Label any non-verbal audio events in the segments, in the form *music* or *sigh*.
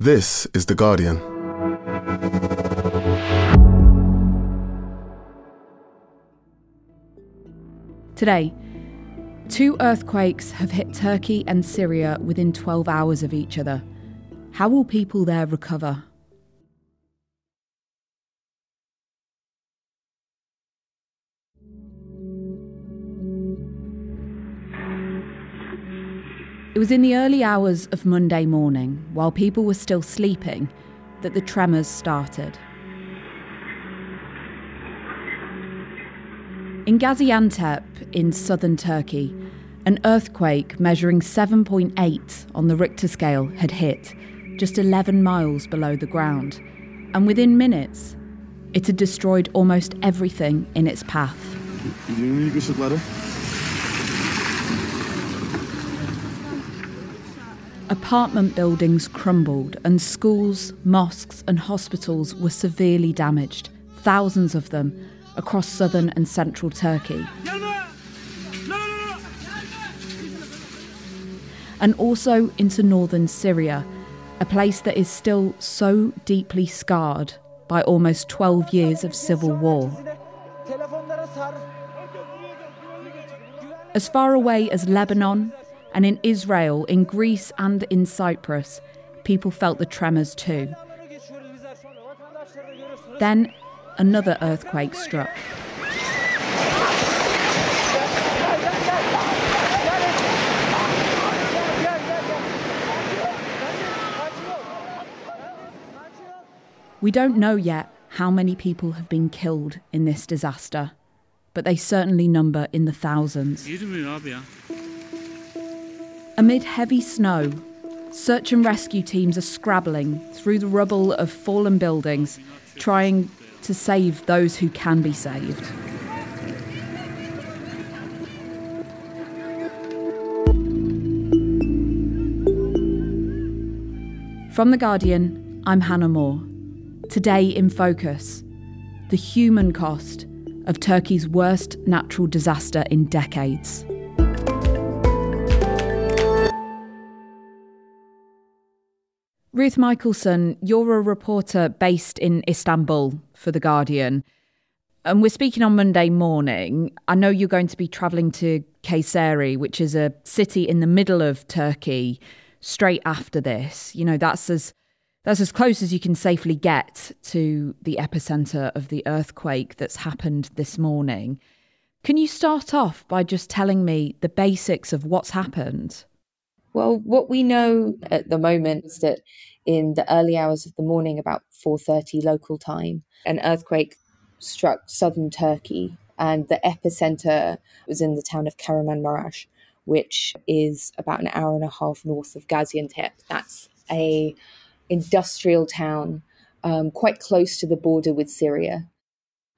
This is The Guardian. Today, two earthquakes have hit Turkey and Syria within 12 hours of each other. How will people there recover? It was in the early hours of Monday morning, while people were still sleeping, that the tremors started. In Gaziantep, in southern Turkey, an earthquake measuring 7.8 on the Richter scale had hit, just 11 miles below the ground. And within minutes, it had destroyed almost everything in its path. Apartment buildings crumbled, and schools, mosques, and hospitals were severely damaged, thousands of them across southern and central Turkey. And also into northern Syria, a place that is still so deeply scarred by almost 12 years of civil war. As far away as Lebanon, and in Israel, in Greece, and in Cyprus, people felt the tremors too. Then another earthquake struck. We don't know yet how many people have been killed in this disaster, but they certainly number in the thousands. Amid heavy snow, search and rescue teams are scrabbling through the rubble of fallen buildings, trying to save those who can be saved. From The Guardian, I'm Hannah Moore. Today in focus, the human cost of Turkey's worst natural disaster in decades. Ruth Michaelson, you're a reporter based in Istanbul for The Guardian. And we're speaking on Monday morning. I know you're going to be travelling to Kayseri, which is a city in the middle of Turkey, straight after this. You know, that's as that's as close as you can safely get to the epicenter of the earthquake that's happened this morning. Can you start off by just telling me the basics of what's happened? Well, what we know at the moment is that in the early hours of the morning, about 4:30 local time, an earthquake struck southern Turkey, and the epicenter was in the town of Kahramanmaraş, which is about an hour and a half north of Gaziantep. That's a industrial town um, quite close to the border with Syria.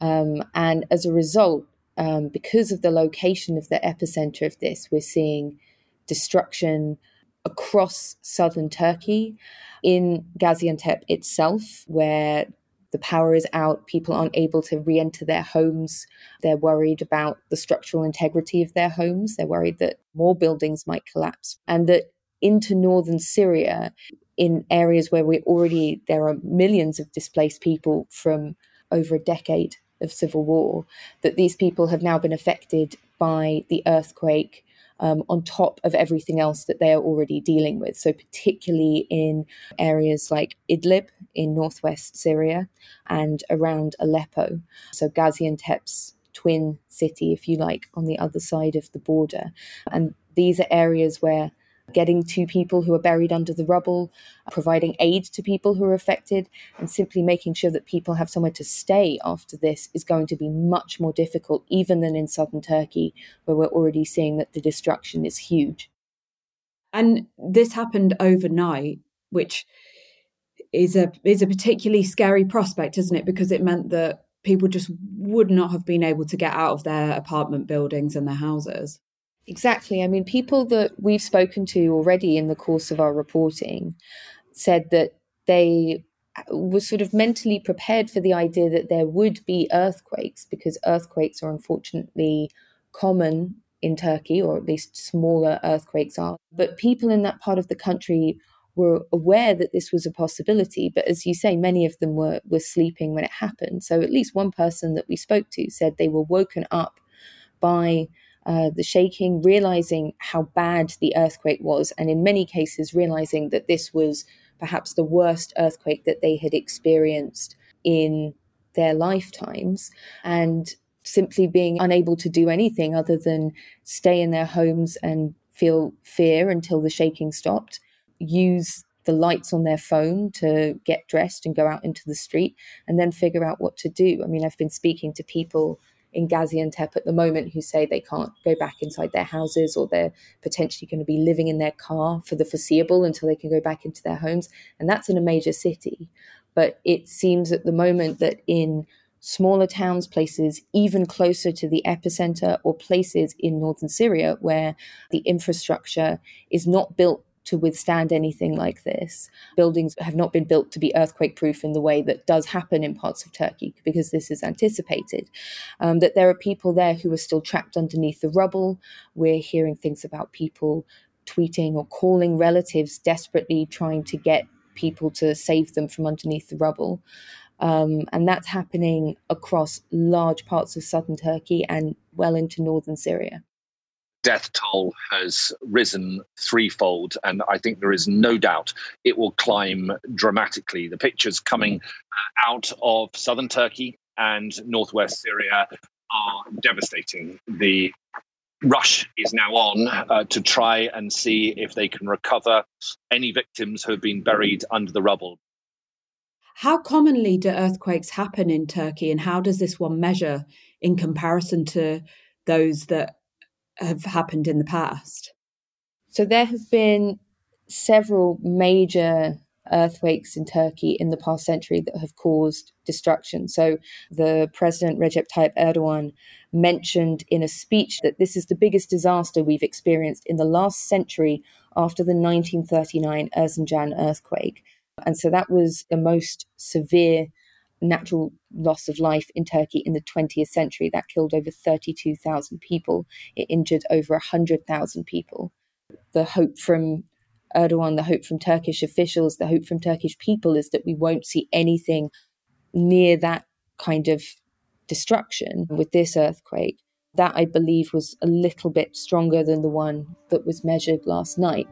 Um, and as a result, um, because of the location of the epicenter of this, we're seeing destruction across southern Turkey, in Gaziantep itself, where the power is out, people aren't able to re enter their homes. They're worried about the structural integrity of their homes. They're worried that more buildings might collapse. And that into northern Syria, in areas where we already there are millions of displaced people from over a decade of civil war that these people have now been affected by the earthquake um, on top of everything else that they are already dealing with. So, particularly in areas like Idlib in northwest Syria and around Aleppo. So, Gaziantep's twin city, if you like, on the other side of the border. And these are areas where getting to people who are buried under the rubble, providing aid to people who are affected, and simply making sure that people have somewhere to stay after this is going to be much more difficult, even than in southern Turkey, where we're already seeing that the destruction is huge. And this happened overnight, which is a is a particularly scary prospect, isn't it? Because it meant that people just would not have been able to get out of their apartment buildings and their houses. Exactly. I mean, people that we've spoken to already in the course of our reporting said that they uh, were sort of mentally prepared for the idea that there would be earthquakes because earthquakes are unfortunately common in Turkey, or at least smaller earthquakes are. But people in that part of the country were aware that this was a possibility. But as you say, many of them were, were sleeping when it happened. So at least one person that we spoke to said they were woken up by uh, the shaking, realizing how bad the earthquake was, and in many cases, realizing that this was perhaps the worst earthquake that they had experienced in their lifetimes. And simply being unable to do anything other than stay in their homes and feel fear until the shaking stopped, use the lights on their phone to get dressed and go out into the street, and then figure out what to do. I mean, I've been speaking to people in Gaziantep at the moment who say they can't go back inside their houses or they're potentially going to be living in their car for the foreseeable until they can go back into their homes. And that's in a major city. But it seems at the moment that in smaller towns, places even closer to the epicenter, or places in northern Syria where the infrastructure is not built to withstand anything like this. Buildings have not been built to be earthquake proof in the way that does happen in parts of Turkey because this is anticipated. Um, that there are people there who are still trapped underneath the rubble. We're hearing things about people tweeting or calling relatives desperately trying to get people to save them from underneath the rubble. Um, and that's happening across large parts of southern Turkey and well into northern Syria. Death toll has risen threefold, and I think there is no doubt it will climb dramatically. The pictures coming uh, out of southern Turkey and northwest Syria are devastating. The rush is now on uh, to try and see if they can recover any victims who have been buried under the rubble. How commonly do earthquakes happen in Turkey, and how does this one measure in comparison to those that have happened in the past? So, there have been several major earthquakes in Turkey in the past century that have caused destruction. So, the President Recep Tayyip Erdogan mentioned in a speech that this is the biggest disaster we've experienced in the last century after the 1939 Erzincan earthquake. And so that was the most severe natural loss of life in Turkey in the 20th century. That killed over 32,000 people, it injured over 100,000 people. The hope from Erdogan, the hope from Turkish officials, the hope from Turkish people is that we won't see anything near that kind of destruction with this earthquake. That I believe was a little bit stronger than the one that was measured last night.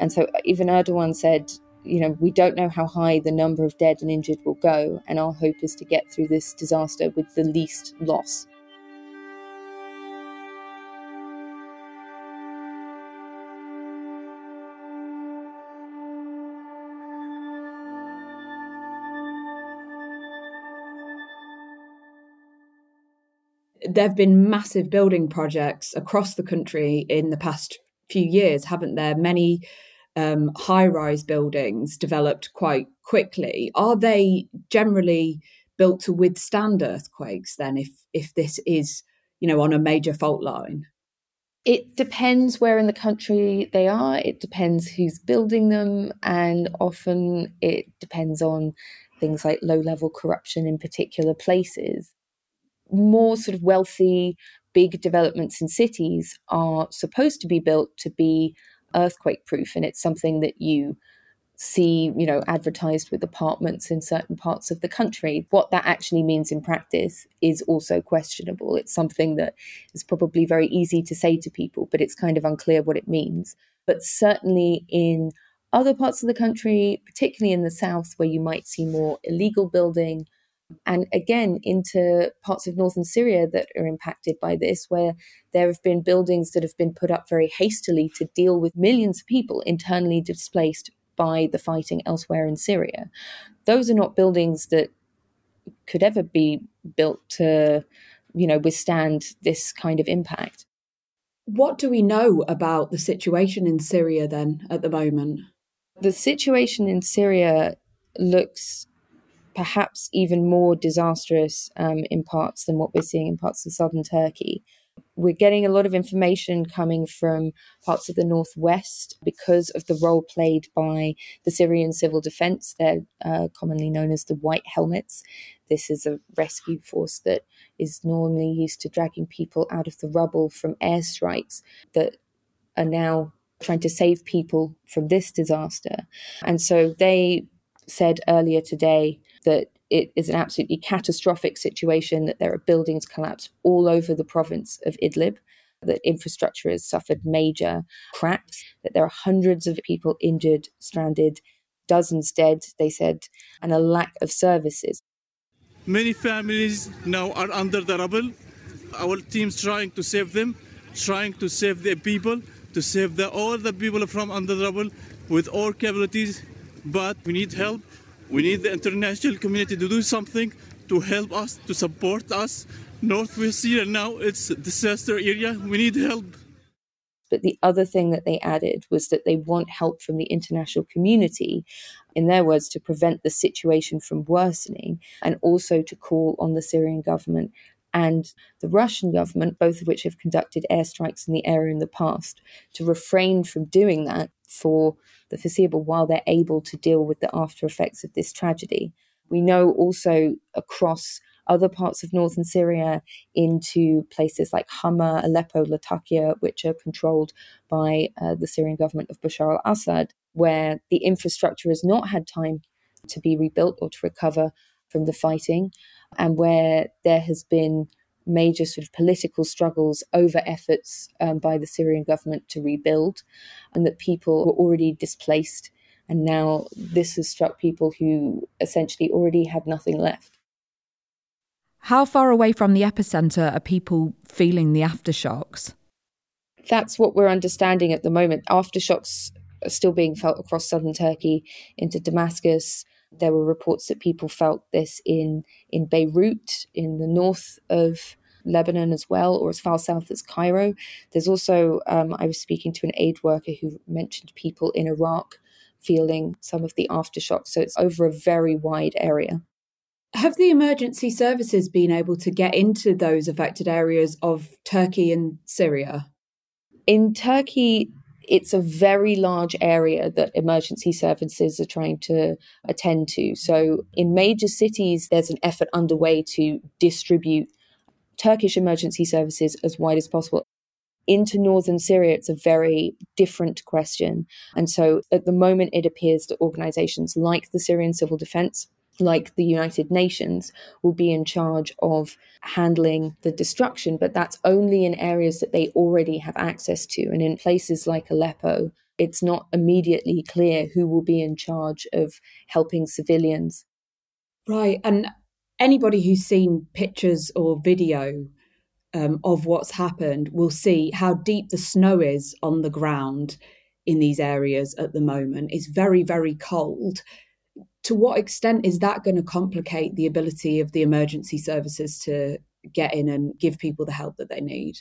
And so uh, even Erdogan said, you know, we don't know how high the number of dead and injured will go, and our hope is to get through this disaster with the least loss. There have been massive building projects across the country in the past few years, haven't there? Many um, high rise buildings developed quite quickly. Are they generally built to withstand earthquakes then if if this is you know on a major fault line it depends where in the country they are it depends who's building them and often it depends on things like low level corruption in particular places more sort of wealthy big developments in cities are supposed to be built to be earthquake proof and it's something that you see you know advertised with apartments in certain parts of the country. What that actually means in practice is also questionable. It's something that is probably very easy to say to people but it's kind of unclear what it means. But certainly in other parts of the country particularly in the south where you might see more illegal building and again into parts of northern Syria that are impacted by this, where there have been buildings that have been put up very hastily to deal with millions of people internally displaced by the fighting elsewhere in Syria. Those are not buildings that could ever be built to, you know, withstand this kind of impact. What do we know about the situation in Syria then at the moment? The situation in Syria looks perhaps even more disastrous um, in parts than what we're seeing in parts of southern Turkey. we're getting a lot of information coming from parts of the northwest because of the role played by the Syrian civil defense. They're uh, commonly known as the White Helmets. This is a rescue force that is normally used to dragging people out of the rubble from airstrikes that are now trying to save people from this disaster. And so they said earlier today that it is an absolutely catastrophic situation that there are buildings collapsed all over the province of Idlib, that infrastructure has suffered major cracks, that there are hundreds of people injured, stranded, dozens dead, they said, and a lack of services. Many families now are under the rubble. Our team's trying to save them, trying to save the people, to save the, all the people from under the rubble with all capabilities, but we need help we need the international community to do something to help us, to support us. Northwest Syria now, it's a disaster area. We need help. But the other thing that they added was that they want help from the international community, in their words, to prevent the situation from worsening and also to call on the Syrian government and the Russian government, both of which have conducted airstrikes in the area in the past, to refrain from doing that for the foreseeable while they're able to deal with the after effects of this tragedy. We know also across other parts of northern Syria into places like Hama, Aleppo, Latakia, which are controlled by uh, the Syrian government of Bashar al Assad, where the infrastructure has not had time to be rebuilt or to recover from the fighting, and where there has been major sort of political struggles over efforts um, by the Syrian government to rebuild, and that people were already displaced. And now this has struck people who essentially already had nothing left. How far away from the epicenter are people feeling the aftershocks? That's what we're understanding at the moment. Aftershocks are still being felt across southern Turkey into Damascus, there were reports that people felt this in, in Beirut, in the north of Lebanon as well, or as far south as Cairo. There's also, um, I was speaking to an aid worker who mentioned people in Iraq feeling some of the aftershocks. So it's over a very wide area. Have the emergency services been able to get into those affected areas of Turkey and Syria? In Turkey, it's a very large area that emergency services are trying to attend to. So, in major cities, there's an effort underway to distribute Turkish emergency services as wide as possible. Into northern Syria, it's a very different question. And so, at the moment, it appears that organizations like the Syrian Civil Defense like the United Nations, will be in charge of handling the destruction, but that's only in areas that they already have access to. And in places like Aleppo, it's not immediately clear who will be in charge of helping civilians. Right. And anybody who's seen pictures or video um, of what's happened will see how deep the snow is on the ground in these areas at the moment. It's very, very cold to what extent is that going to complicate the ability of the emergency services to get in and give people the help that they need?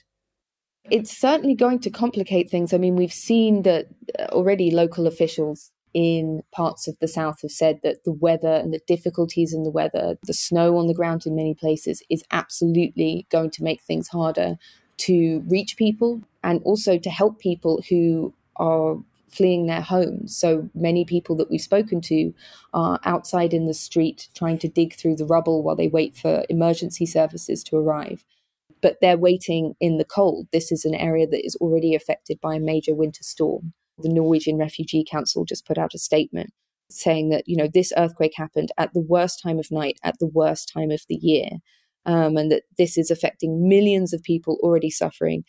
It's certainly going to complicate things. I mean, we've seen that uh, already local officials in parts of the south have said that the weather and the difficulties in the weather, the snow on the ground in many places, is absolutely going to make things harder to reach people and also to help people who are fleeing their homes. So many people that we've spoken to are outside in the street trying to dig through the rubble while they wait for emergency services to arrive. But they're waiting in the cold. This is an area that is already affected by a major winter storm. The Norwegian Refugee Council just put out a statement saying that, you know, this earthquake happened at the worst time of night, at the worst time of the year, um, and that this is affecting millions of people already suffering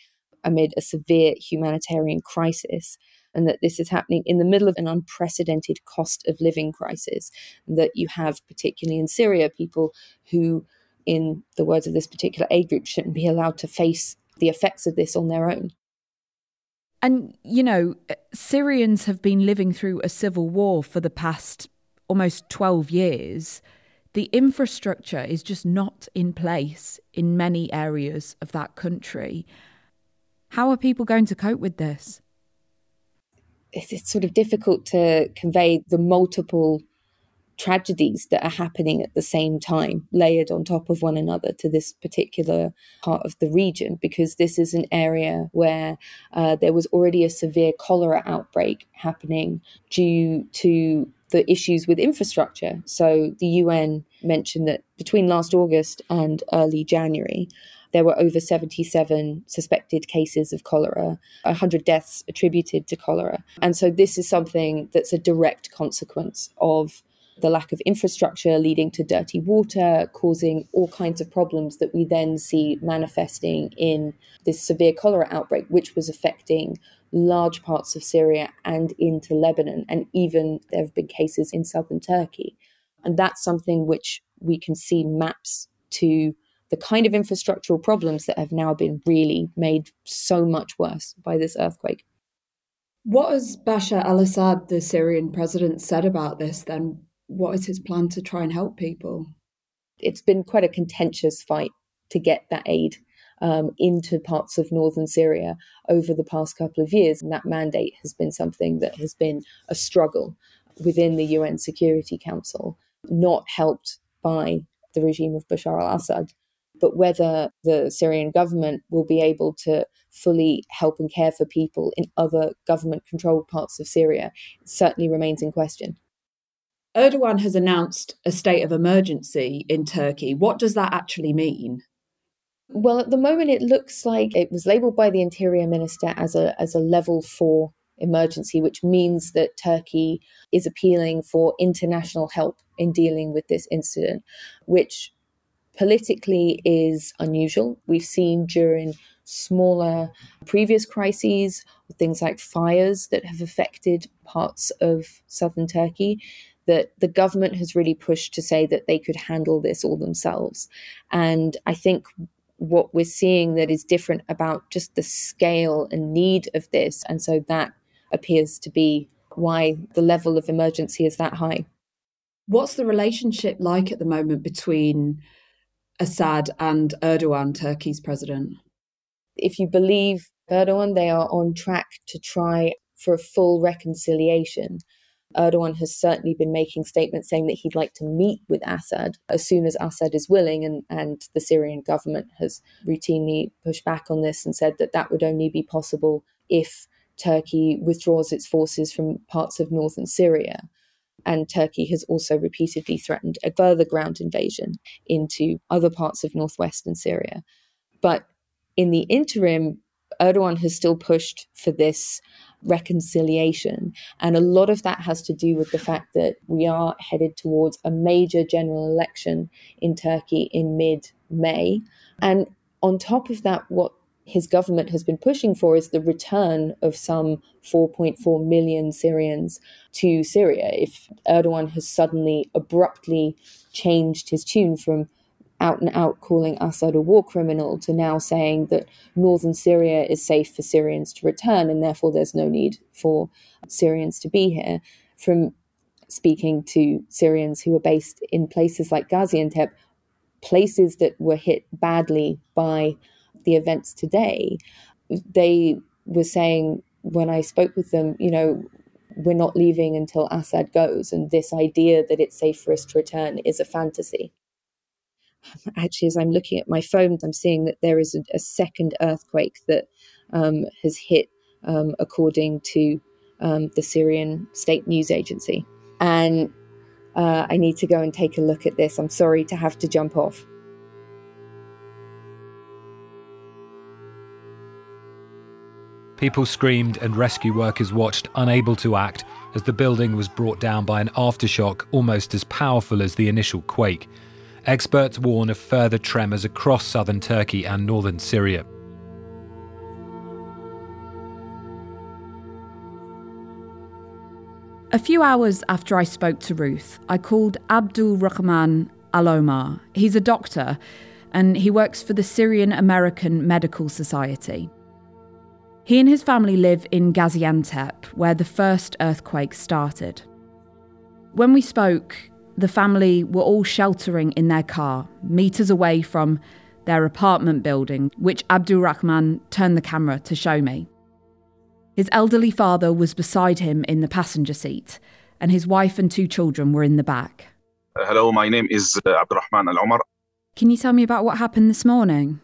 amid a severe humanitarian crisis and that this is happening in the middle of an unprecedented cost of living crisis. And that you have, particularly in Syria, people who, in the words of this particular aid group, shouldn't be allowed to face the effects of this on their own. And, you know, uh, Syrians have been living through a civil war for the past almost 12 years. The infrastructure is just not in place in many areas of that country. How are people going to cope with this? It's, it's sort of difficult to convey the multiple tragedies that are happening at the same time, layered on top of one another to this particular part of the region, because this is an area where uh, there was already a severe cholera outbreak happening due to the issues with infrastructure. So the UN mentioned that between last August and early January, there were over 77 suspected cases of cholera, 100 deaths attributed to cholera. And so this is something that's a direct consequence of the lack of infrastructure leading to dirty water, causing all kinds of problems that we then see manifesting in this severe cholera outbreak, which was affecting large parts of Syria and into Lebanon. And even there have been cases in southern Turkey. And that's something which we can see maps to the kind of infrastructural problems that have now been really made so much worse by this earthquake. What has Bashar al Assad, the Syrian president, said about this then? What is his plan to try and help people? It's been quite a contentious fight to get that aid um, into parts of northern Syria over the past couple of years. And that mandate has been something that has been a struggle within the UN Security Council, not helped by the regime of Bashar al Assad but whether the Syrian government will be able to fully help and care for people in other government controlled parts of Syria certainly remains in question. Erdogan has announced a state of emergency in Turkey. What does that actually mean? Well, at the moment, it looks like it was labelled by the Interior Minister as a as a level four emergency, which means that Turkey is appealing for international help in dealing with this incident, which politically is unusual. We've seen during smaller previous crises, things like fires that have affected parts of southern Turkey, that the government has really pushed to say that they could handle this all themselves. And I think what we're seeing that is different about just the scale and need of this. And so that appears to be why the level of emergency is that high. What's the relationship like at the moment between Assad and Erdogan, Turkey's president? If you believe Erdogan, they are on track to try for a full reconciliation. Erdogan has certainly been making statements saying that he'd like to meet with Assad as soon as Assad is willing, and, and the Syrian government has routinely pushed back on this and said that that would only be possible if Turkey withdraws its forces from parts of northern Syria. And Turkey has also repeatedly threatened a further ground invasion into other parts of northwestern Syria. But in the interim, Erdogan has still pushed for this reconciliation. And a lot of that has to do with the fact that we are headed towards a major general election in Turkey in mid May. And on top of that, what his government has been pushing for is the return of some 4.4 million Syrians to Syria. If Erdogan has suddenly abruptly changed his tune from out and out calling Assad a war criminal to now saying that northern Syria is safe for Syrians to return and therefore there's no need for Syrians to be here, from speaking to Syrians who are based in places like Gaziantep, places that were hit badly by the events today, they were saying when I spoke with them, you know, we're not leaving until Assad goes, and this idea that it's safe for us to return is a fantasy. Actually, as I'm looking at my phone, I'm seeing that there is a, a second earthquake that um, has hit, um, according to um, the Syrian state news agency. And uh, I need to go and take a look at this. I'm sorry to have to jump off. People screamed and rescue workers watched, unable to act, as the building was brought down by an aftershock almost as powerful as the initial quake. Experts warn of further tremors across southern Turkey and northern Syria. A few hours after I spoke to Ruth, I called Abdul Rahman Al Omar. He's a doctor and he works for the Syrian American Medical Society. He and his family live in Gaziantep, where the first earthquake started. When we spoke, the family were all sheltering in their car, metres away from their apartment building, which Abdurrahman turned the camera to show me. His elderly father was beside him in the passenger seat, and his wife and two children were in the back. hello, my name is uh, Abdurrahman Al Omar. Can you tell me about what happened this morning?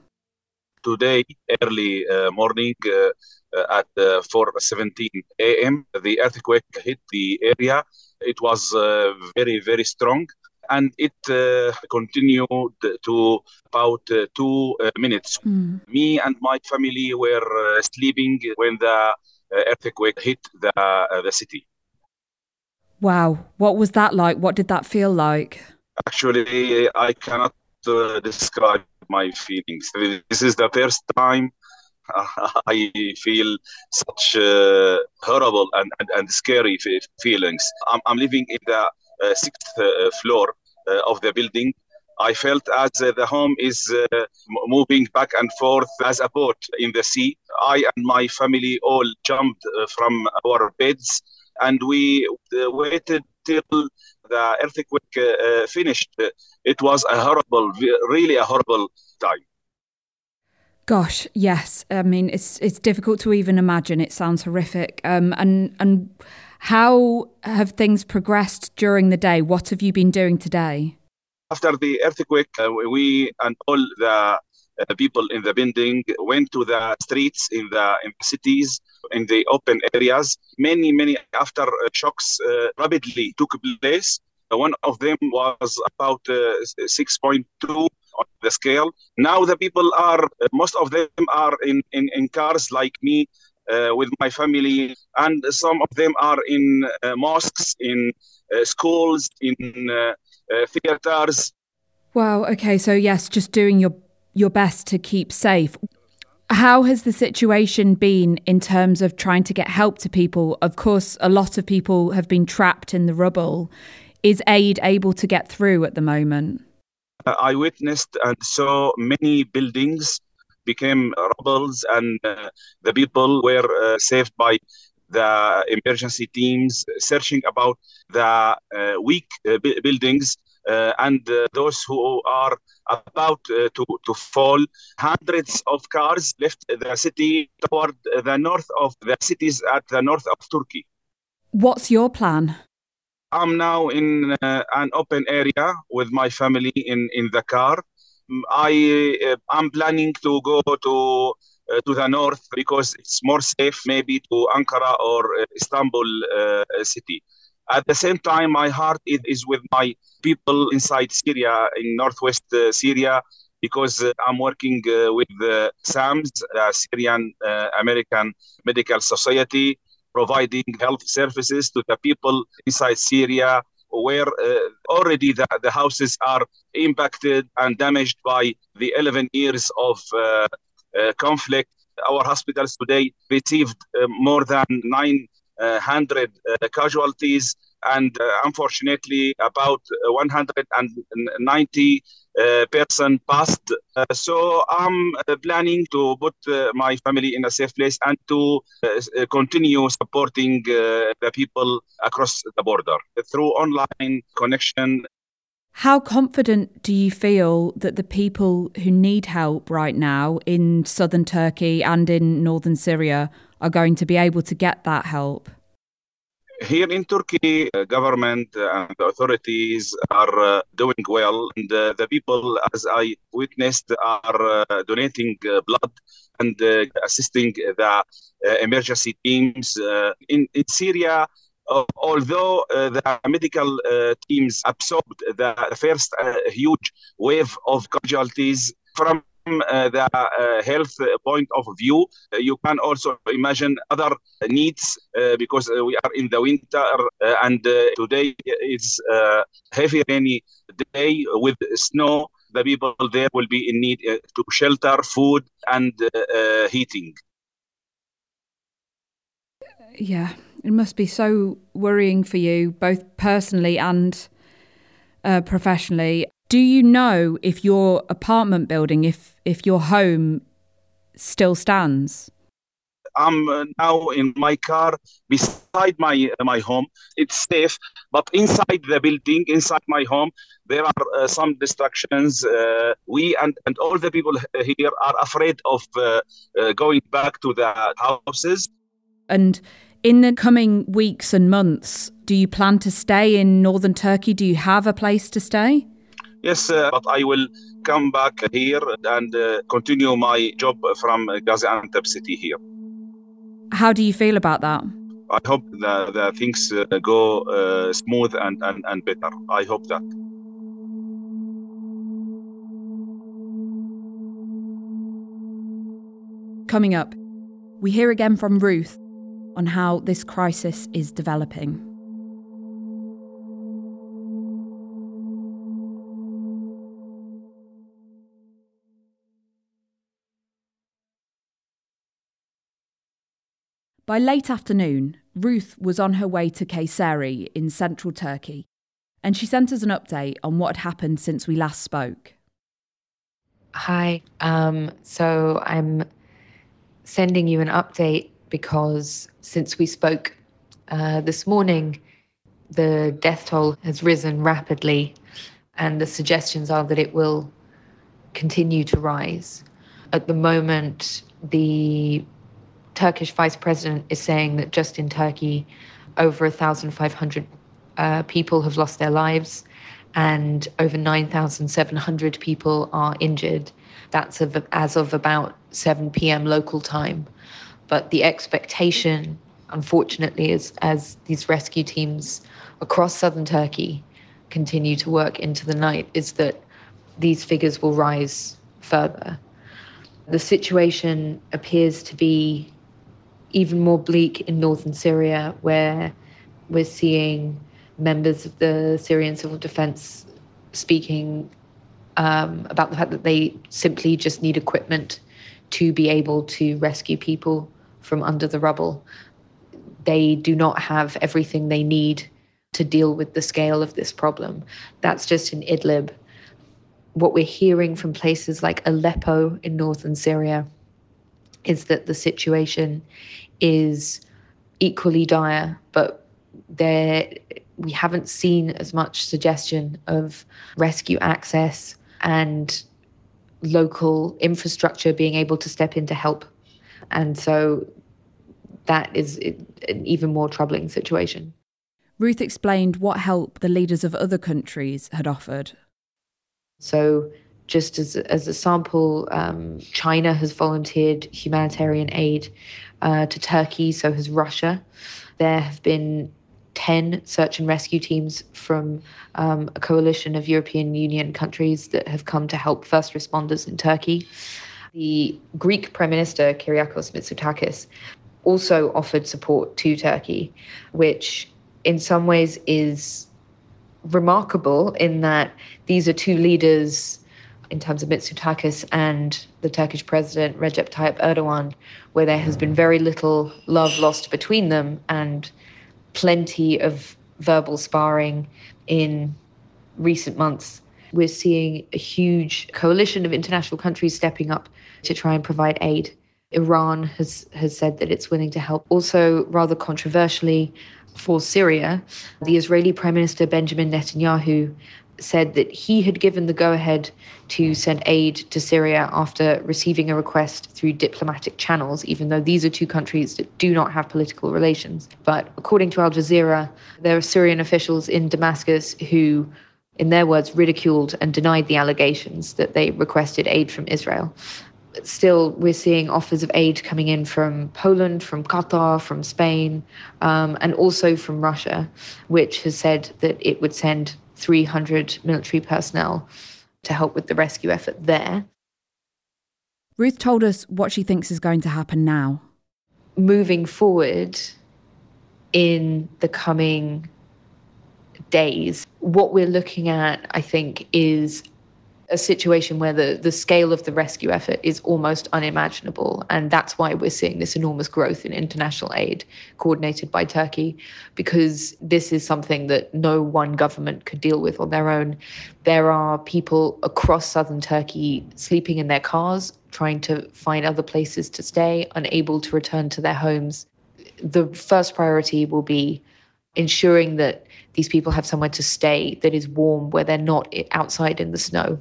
Today, early uh, morning uh, uh at 4:17 a.m., the earthquake hit the area. It was uh, very, very strong, and it uh, continued to about two minutes. Mm. Me and my family were sleeping when the earthquake hit the the city. Wow. What was that like? What did that feel like? Actually, I cannot uh, describe my feelings. This is the first time *laughs* I feel such uh, horrible and, and, and, scary feelings. I'm, I'm living in the uh, sixth uh, floor uh, of the building. I felt as the home is uh, moving back and forth as a boat in the sea. I and my family all jumped from our beds and we uh, waited till the earthquake uh, finished. It was a horrible, really a horrible time. Gosh, yes. I mean, it's it's difficult to even imagine. It sounds horrific. Um, and and how have things progressed during the day? What have you been doing today? After the earthquake, uh, we and all the uh, people in the building went to the streets in the, in the cities in the open areas many many after uh, shocks uh, rapidly took place one of them was about 6.2 on the scale now the people are most of them are in, in, in cars like me uh, with my family, and some of them are in uh, mosques, in uh, schools, in theaters. Wow. Okay. So yes, just doing your your best to keep safe. How has the situation been in terms of trying to get help to people? Of course, a lot of people have been trapped in the rubble. Is aid able to get through at the moment? I witnessed and saw many buildings became rubbles, and uh, the people were uh, saved by the emergency teams searching about the uh, weak uh, buildings uh, and uh, those who are about uh, to, to fall. Hundreds of cars left the city toward the north of the cities at the north of Turkey. What's your plan? I'm now in uh, an open area with my family in, in the car. I uh, I'm planning to go to uh, to the north because it's more safe, maybe to Ankara or Istanbul city. At the same time, my heart is, with my people inside Syria, in northwest uh, Syria, because uh, I'm working uh, with uh, SAMS, Syrian uh, American Medical Society, providing health services to the people inside Syria where uh, already the, the, houses are impacted and damaged by the 11 years of conflict. Our hospitals today received more than nine 100 uh, casualties and uh, unfortunately about 190 uh, person passed. Uh, so I'm uh, planning to put uh, my family in a safe place and to continue supporting the people across the border through online connection. How confident do you feel that the people who need help right now in southern Turkey and in northern Syria are going to be able to get that help? Here in Turkey, uh, government and authorities are uh, doing well, and uh, the people, as I witnessed, are uh, donating uh, blood and uh, assisting the emergency teams in, in Syria. although the medical teams absorbed the first huge wave of casualties from Uh, the uh, health point of view, uh, you can also imagine other needs uh, because uh, we are in the winter and today is a heavy rainy day with snow. The people there will be in need to shelter, food, and heating. Yeah, it must be so worrying for you, both personally and uh, professionally. Do you know if your apartment building, if if your home still stands? I'm uh, now in my car beside my uh, my home. It's safe, but inside the building, inside my home, there are uh, some distractions. Uh, we and, and all the people here are afraid of uh, uh, going back to the houses. And In the coming weeks and months, do you plan to stay in northern Turkey? Do you have a place to stay? Yes, uh, but I will come back here and uh, continue my job from Gaziantep city here. How do you feel about that? I hope that, the things uh, go uh, smooth and, and, and better. I hope that. Coming up, we hear again from Ruth on how this crisis is developing. By late afternoon, Ruth was on her way to Kayseri in central Turkey, and she sent us an update on what had happened since we last spoke. Hi. Um, so I'm sending you an update because since we spoke uh, this morning, the death toll has risen rapidly, and the suggestions are that it will continue to rise. At the moment, the Turkish vice president is saying that just in Turkey, over 1,500 uh, people have lost their lives and over 9,700 people are injured. That's of, as of about 7 p.m. local time. But the expectation, unfortunately, is as these rescue teams across southern Turkey continue to work into the night, is that these figures will rise further. The situation appears to be even more bleak in northern Syria, where we're seeing members of the Syrian civil defense speaking um, about the fact that they simply just need equipment to be able to rescue people from under the rubble. They do not have everything they need to deal with the scale of this problem. That's just in Idlib. What we're hearing from places like Aleppo in northern Syria is that the situation is equally dire, but there we haven't seen as much suggestion of rescue access and local infrastructure being able to step in to help. And so that is an even more troubling situation. Ruth explained what help the leaders of other countries had offered. So, just as, as a sample, um, China has volunteered humanitarian aid uh, to Turkey, so has Russia. There have been 10 search and rescue teams from um, a coalition of European Union countries that have come to help first responders in Turkey. The Greek Prime Minister, Kyriakos Mitsotakis, also offered support to Turkey, which in some ways is remarkable in that these are two leaders in terms of Mitsotakis and the Turkish president Recep Tayyip Erdogan, where there has been very little love lost between them and plenty of verbal sparring in recent months. We're seeing a huge coalition of international countries stepping up to try and provide aid. Iran has, has said that it's willing to help. Also, rather controversially, for Syria, the Israeli Prime Minister Benjamin Netanyahu said that he had given the go ahead to send aid to Syria after receiving a request through diplomatic channels, even though these are two countries that do not have political relations. But according to Al Jazeera, there are Syrian officials in Damascus who, in their words, ridiculed and denied the allegations that they requested aid from Israel. Still, we're seeing offers of aid coming in from Poland, from Qatar, from Spain, um, and also from Russia, which has said that it would send 300 military personnel to help with the rescue effort there. Ruth told us what she thinks is going to happen now. Moving forward in the coming days, what we're looking at, I think, is a situation where the, the scale of the rescue effort is almost unimaginable. And that's why we're seeing this enormous growth in international aid coordinated by Turkey, because this is something that no one government could deal with on their own. There are people across southern Turkey sleeping in their cars, trying to find other places to stay, unable to return to their homes. The first priority will be ensuring that these people have somewhere to stay that is warm, where they're not outside in the snow.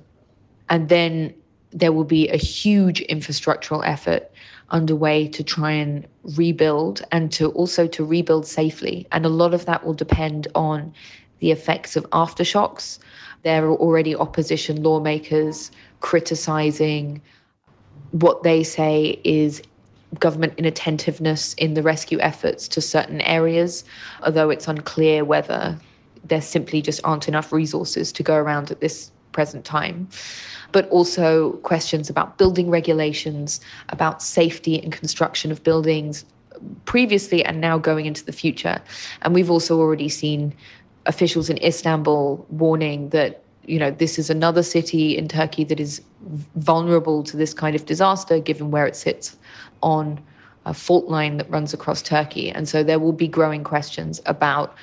And then there will be a huge infrastructural effort underway to try and rebuild and to also to rebuild safely. And a lot of that will depend on the effects of aftershocks. There are already opposition lawmakers criticizing what they say is government inattentiveness in the rescue efforts to certain areas, although it's unclear whether there simply just aren't enough resources to go around at this present time. But also questions about building regulations, about safety and construction of buildings previously and now going into the future. And we've also already seen officials in Istanbul warning that you know this is another city in Turkey that is vulnerable to this kind of disaster given where it sits on a fault line that runs across Turkey and so there will be growing questions about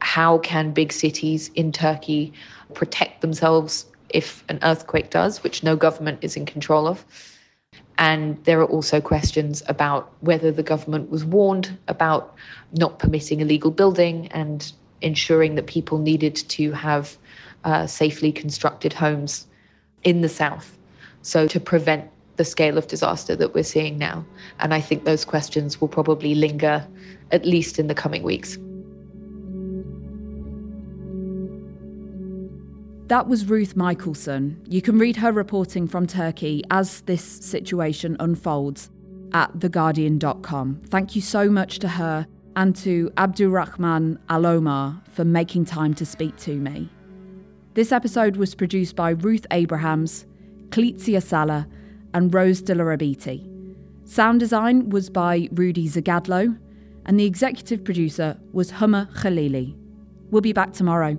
how can big cities in Turkey protect themselves if an earthquake does which no government is in control of and there are also questions about whether the government was warned about not permitting illegal building and ensuring that people needed to have uh, safely constructed homes in the south. So, to prevent the scale of disaster that we're seeing now. And I think those questions will probably linger at least in the coming weeks. That was Ruth Michaelson. You can read her reporting from Turkey as this situation unfolds at theguardian.com. Thank you so much to her and to Abdurrahman Alomar for making time to speak to me. This episode was produced by Ruth Abrahams, Cletzia Sala, and Rose de la Sound design was by Rudi Zygadlo, and the executive producer was Homa Khaleeli. We'll be back tomorrow.